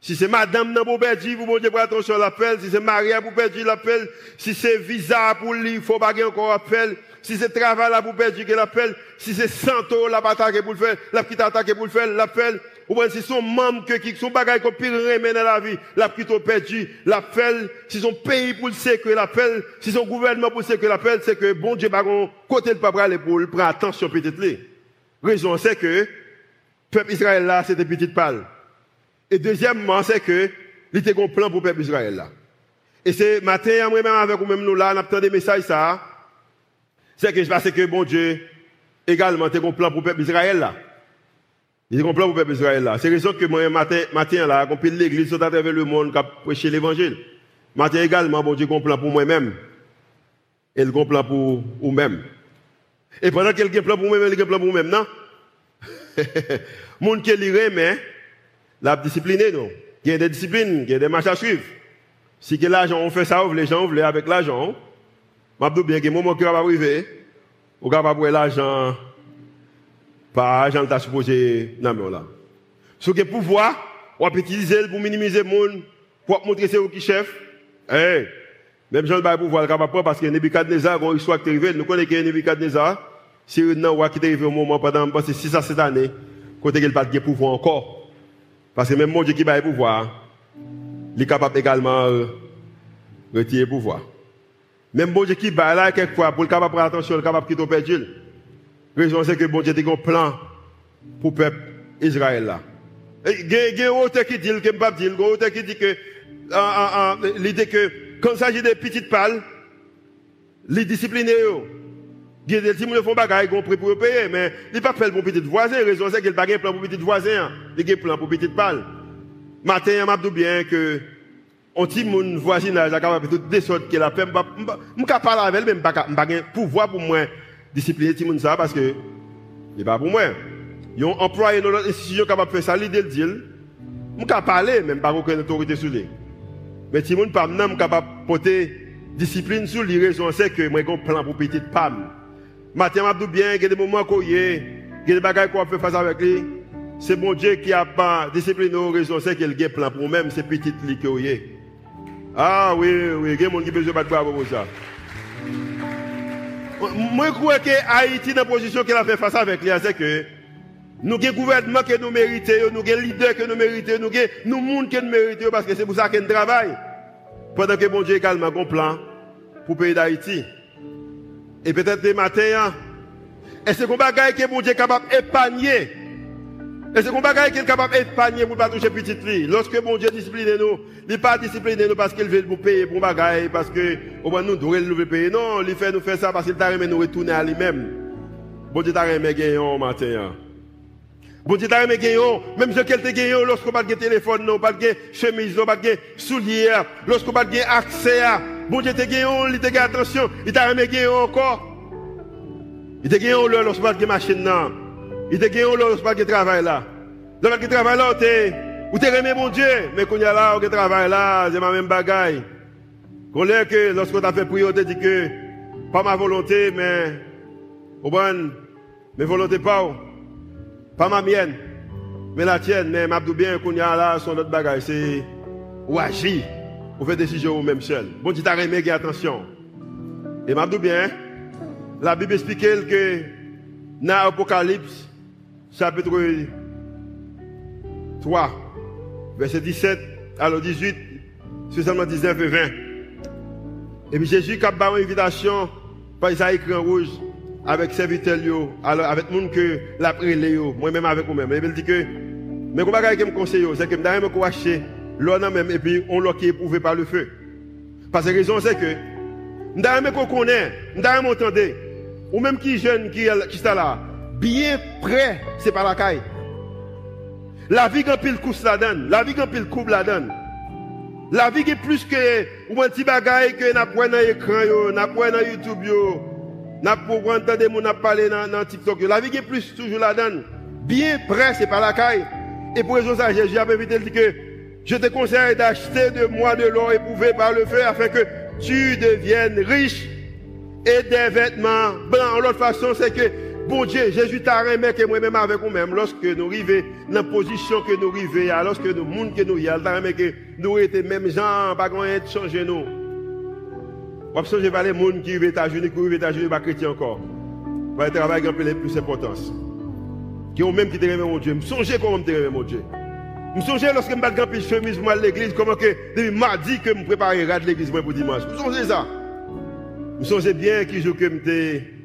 B: Si c'est madame dans pour perdre, vous bon Dieu prend attention à l'appel. Si c'est Maria pour perdre l'appel. Si c'est visa pour lui, il faut pas encore appel. Si c'est travail là pour perdre l'appel. Si c'est santo la attaquer pour le faire, la petite attaquer pour le faire, l'appel. Ou bien si son membre qui sont bagaille qu'on pire remet dans la vie, la plutôt perdu, l'appel, si son pays pour le sécuriser l'appel, si son gouvernement pour le sécuriser l'appel, c'est que bon Dieu, bagon, côté de pas aller pour prendre attention peut-être les. Raison, c'est que, peuple Israël là, c'était petite pâle. Et deuxièmement, c'est que, il était un plan pour peuple Israël là. Et c'est matin, moi-même avec vous même nous là, on a des messages ça. C'est que je pense que bon Dieu, également, t'es un plan pour peuple Israël là. Il comprend pour le peuple Israël là. C'est raison que moi, matin, matin là, qu'on l'église à travers le monde, qui prêcher l'évangile. Matin également, bon Dieu comprend pour moi-même. Et il comprend pour vous-même. Et pendant qu'il y a plan pour moi-même, il y a plan pour moi-même, non? Monde qui lirait, mais, la discipline, non? Il y a des disciplines, il y a des marches à suivre. Si que l'argent, on fait ça, les gens veulent avec l'argent, je bien que moment qui va arriver, on va pas l'argent, pas l'argent que supposé, mais là. Ce que pouvoir, on peut utiliser pour minimiser le monde, pour montrer c'est qui chef. Eh, même Jean le pouvoir le capable parce que Nebuchadnezzar, quand il soit arrivé, nous connaissons que Nebuchadnezzar, c'est un roi qui est arrivé au moment pendant 6 à 7 années, côté qu'il n'a pas de pouvoir encore. Parce que même mon Dieu qui a le pouvoir, il est capable également de retirer le pouvoir. Même bon Dieu qui va là, quelquefois, pour le capable prendre attention, il est capable de quitter perdu. Raison, c'est que bon Dieu a un plan pour le peuple Israël là. Il y a un qui dit, que pas dire, un qui dit que, l'idée que, quand il s'agit des petites pales, les discipliner, il y a des gens qui font bagaille, ils prêt pour payer, mais il pas fait pour petit voisin. La raison, c'est qu'il n'a pas un plan pour petit voisin. Il a un plan pour petite pale. Matin, je dit bien que, on dit mon voisinage, est capable de tout sortes qui la paix, je ne parler avec elle, mais je n'ai pas pouvoir pour moi discipliner tout le monde ça parce que, n'est pas pour moi. Ils ont employé dans notre institution capable de faire ça, l'idée de dire, je ne parler, même pas aucune autorité sur lui. Mais si je ne pas capable de porter discipline sur les raisons, c'est que moi, j'ai un plan pour petite femme. Matin, je dit bien, il y a des moments où il y a des choses qu'on peut faire avec lui. C'est bon Dieu qui a pas discipliné aux raisons, c'est qu'il a un plan pour même ces petites lits Ah oui, oui, il y a des gens qui ont besoin de bravo pour ça. Moi, je crois que Haïti, dans la position qu'elle a fait face avec lui, c'est que nous avons un gouvernement que nous méritons, nous avons un leader que nous méritons, nous avons nous monde que nous méritons, parce que c'est pour ça qu'on travaille. Pendant que bon Dieu également un plan pour le pays d'Haïti. Et peut-être des matins, hein, est-ce qu'on va que bon Dieu est capable d'épargner et c'est qu'on va qu'il est capable d'épargner pour pas toucher petite fille. Lorsque mon Dieu discipline nous, il n'est pas discipliné nous parce qu'il veut nous payer pour bagaille, parce que, au moins nous devons nous payer. Non, il fait nous faire ça parce qu'il t'a remis nous retourner à lui-même. Bon Dieu t'a remis gagnon matin. Hein. Bon Dieu t'a remis gagnon, même si quelqu'un gagnon, lorsqu'on pas de téléphone, non, pas de chemise, non, pas de souliers, lorsqu'on pas de accès à, bon Dieu t'a gagnon, il t'a gagné attention, il t'a remis gagnon encore. Il t'a gagnon lorsqu'on pas de machine, non. Il te gagne là, pas de travail là. Le travail là, ou t'es remis mon Dieu, mais quand il y a là, au travail là, c'est ma même bagaille. Qu'on l'est que lorsqu'on t'a fait prier, on te dit que, pas ma volonté, mais, au bon, mes volontés pas, pas ma mienne, mais la tienne, mais m'a bien qu'on y a là, son autre bagaille, c'est, ou agir, ou faire décision ou même seul. Bon, tu t'as remis, attention. Et m'a bien, la Bible explique que, dans l'Apocalypse, chapitre 3, verset 17, alors 18, seulement 19 et 20. Et puis Jésus a une invitation par Isaïe en rouge avec serviteur alors avec monde que la moi-même avec vous-même. Et il dit que mais comment que me conseille c'est que je me acheter l'eau même et puis on l'a qui est éprouvé par le feu. Parce que la raison c'est que je me connaît, je m'entendre ou même qui jeune qui qui est là bien près, c'est pas la caille. La vie quand pile couche la donne, la vie quand pile coupe la donne. La vie est plus que ou un petit bagaille que n'a pas dans écran yo, n'a pas dans YouTube yo, n'a pas entendre mon parler dans, TikTok La vie est plus toujours la donne. Bien près, c'est pas la caille. Et pour raison ça, Jésus a dit que je te conseille d'acheter de moi de l'or éprouvé par le feu afin que tu deviennes riche et des vêtements blancs. L'autre façon, c'est que Bon Dieu, Jésus t'a remis que moi-même avec nous-mêmes, lorsque nous arrivons dans la position que nous arrivons, lorsque nous monde que nous y a, t'a que nous étions même gens, pas de changer nous. Changer les gens qui vivent qui vivent pas chrétiens encore. Va travailler un peu plus d'importance. Qui ont même qui te mon Dieu. Songe comment te mon Dieu. Je songe lorsque je me de chemise à l'église, comment que, depuis mardi que je me préparais à l'église pour dimanche. Je songe ça. Je songe bien qui je que je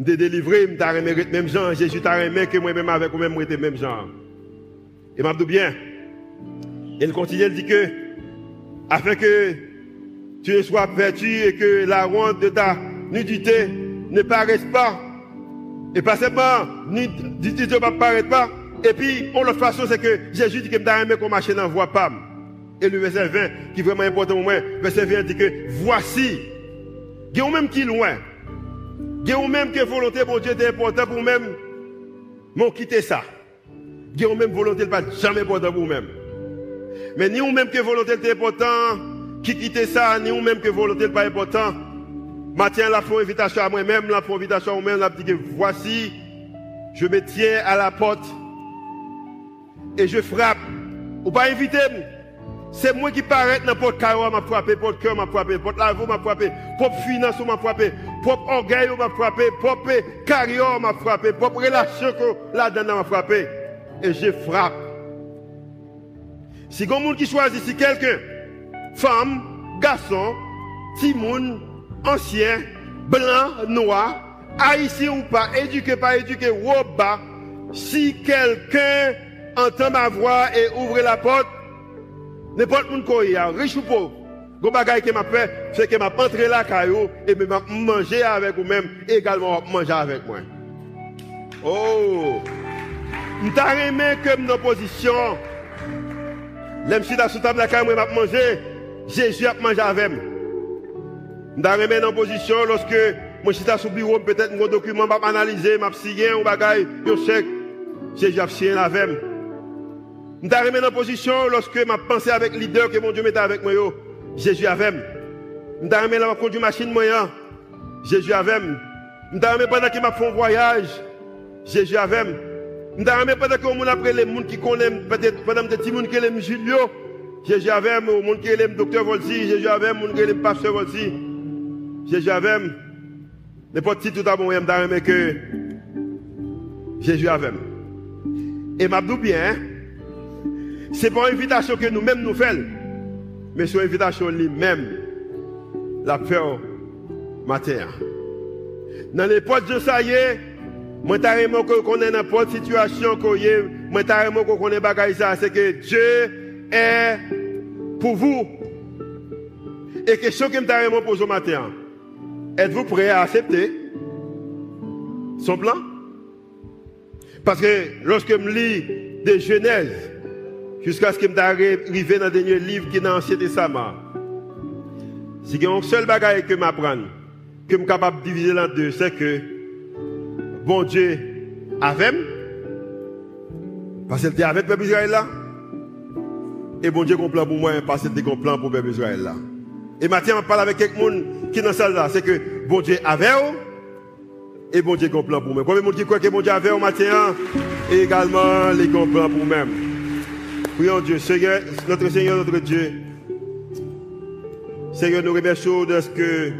B: me délivré, remis même gens, Jésus t'a remis que moi-même avec moi-même, moi, même gens. Et m'a dit bien. Il continue, il dit que, afin que tu ne sois perdu et que la honte de ta nudité ne paraisse pas. Et pas seulement, nudité ne paraître pas. Et puis, on l'autre façon, c'est que Jésus dit que t'a remis qu'on marche dans voie pas. Et le verset 20, qui est vraiment important pour moi, verset 20 dit que voici, y a même qui loin, Il ou même que volonté, bon Dieu, est important pour même, m'ont quitté ça. Ou même volonté, pas jamais important pour même. Mais ni ou même que volonté est important, qui quitte ça, ni ou même que volonté n'est pas important. Matin, la font invitation à moi-même, la font invitation à moi-même, la dit voici, je me tiens à la porte et je frappe. Ou pas inviter c'est moi qui paraît n'importe carreau m'a frappé, porte cœur m'a frappé, porte lavo m'a frappé, propre finance m'a frappé, propre orgueil m'a frappé, propre carrière m'a frappé, propre relation là-dedans m'a frappé. Et je frappe. Si quelqu'un qui choisit, si quelqu'un, femme, garçon, timoun, ancien, blanc, noir, haïtien ou pas, éduqué, pas éduqué, ou bas, si quelqu'un entend ma voix et ouvre la porte, N'importe qui a riche ou pauvre, Go bagay que m'a fait, c'est que m'a entré là caillou et me manger avec vous même également manger avec moi. Oh! M'ta aimé que mon position. L'aime si sous table la caillou m'a manger, Jésus a mangé avec moi. M'ta aimé dans position lorsque moi suis sous bureau peut-être mon document m'a analyser, m'a signé un bagay, yo chèque. Jésus a signé avec moi. Je suis remis dans position lorsque je pensé avec le leader que mon Dieu mettait avec moi. Jésus avait. Je suis remis dans conduire machine moyen. Jésus avait. Je suis remis pendant qu'il m'a fait un voyage. Jésus avait. Je suis remis pendant que mon après les gens qui connaissent, peut-être pendant des petits gens Julio. Jésus avait. Les gens qui aiment docteur Volsi. Jésus avait. Les gens qui aiment pasteur Volsi. Jésus avait. N'importe qui tout à bon, je suis remis que Jésus avait. Et m'a bien, hein? Ce n'est pas une invitation que nous-mêmes nous faisons, mais c'est une invitation lui-même, la faire matin. Dans l'époque de ça y est, moi carrément que connais n'importe situation que y carrément que connais ça, c'est que Dieu est pour vous. Et question que je carrément pose au matin, êtes-vous prêt à accepter son plan? Parce que lorsque je lis des Genèse, Jusqu'à ce que je arrive dans le dernier livre qui est dans l'Ancien Testament. Si il y a un seul bagage que que je suis capable de diviser en deux, c'est que bon Dieu avait, parce qu'il était avec le peuple Israël là, et bon Dieu plan pour moi, parce qu'il plan pour le peuple Israël là. Et maintenant, je parle avec quelqu'un qui est dans salle là, c'est que bon Dieu avait, et bon Dieu plan pour moi. Combien de monde qui croit que bon Dieu avait matin, et également les plan pour moi-même. Prions Dieu, Seigneur, notre Seigneur, notre Dieu. Seigneur, nous remercions de ce que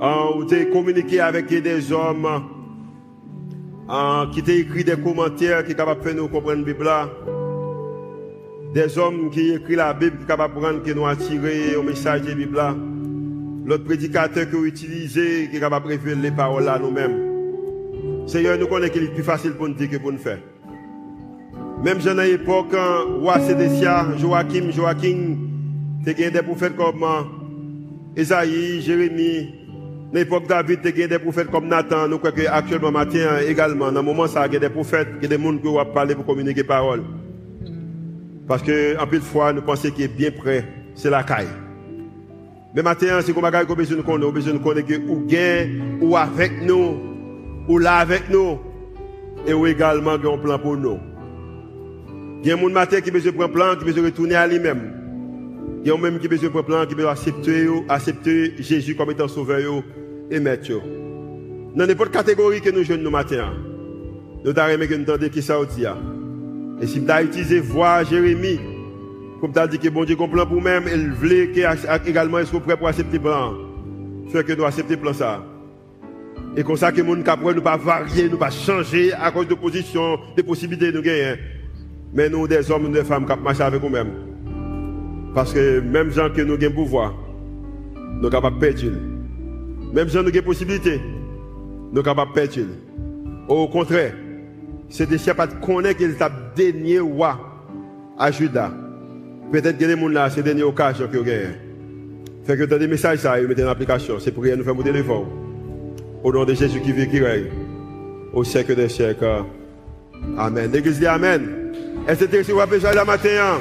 B: vous avez communiqué avec des hommes qui ont écrit des commentaires qui sont capables de nous comprendre la Bible. Des hommes qui écrit la Bible qui sont capables de qui nous attirer au message de la Bible. L'autre prédicateur que vous utilisez qui est capable de révéler les paroles à nous-mêmes. Seigneur, nous connaissons qu'il est plus facile pour nous dire que pour nous faire. Même dans l'époque, roi Sédécia, Joachim, Joachim, tu des prophètes comme Esaïe, Jérémie. Dans l'époque David, tu des prophètes comme Nathan. Nous croyons actuellement matin également, dans le moment ça, il y a des prophètes, il y a des gens qui vont parler pour communiquer parole. Parce que, en plus de fois, nous pensons qu'il est bien prêt, c'est la caille. Mais maintenant, c'est comme qu'on besoin de connaître, besoin de connaître ou gain, ou avec nous, ou là avec nous, et ou également un plan pour nous. Il y a un monde matin qui besoin prendre plan, qui besoin retourner à lui-même. Il y a un même qui besoin prendre plan, qui besoin accepter, accepter Jésus comme étant sauveur et maître. Dans n'importe catégorie que nous jeunes nous matin, nous avons que nous entendons qui ça dit. Et si nous avons utilisé voix Jérémie, comme tu as dit que bon Dieu comprend pour même, il voulait également être prêt pour accepter plan. Fait que nous accepter plan ça. Et comme ça que nous ne pouvons pas varier, nous pas changer à cause de position, de possibilités de nous gagner. Mais nous, des hommes, des femmes, qui marchent avec nous-mêmes. Parce que même gens que nous avons pouvoir, nous sommes capables de perdre. Même gens qui avons possibilité, nous sommes capables de perdre. Au contraire, c'est des chiens qui connaissent qu'il t'a dernier roi à Judas. Peut-être que les gens là, c'est la dernière occasion vous avez. Fait que dans des messages, ça, ils mettent en application. C'est pour rien nous faire monter l'effort. Au nom de Jésus qui vit, qui règne. Au siècle des siècles. Amen. L'église dit Amen. Est-ce que tu as besoin la matin?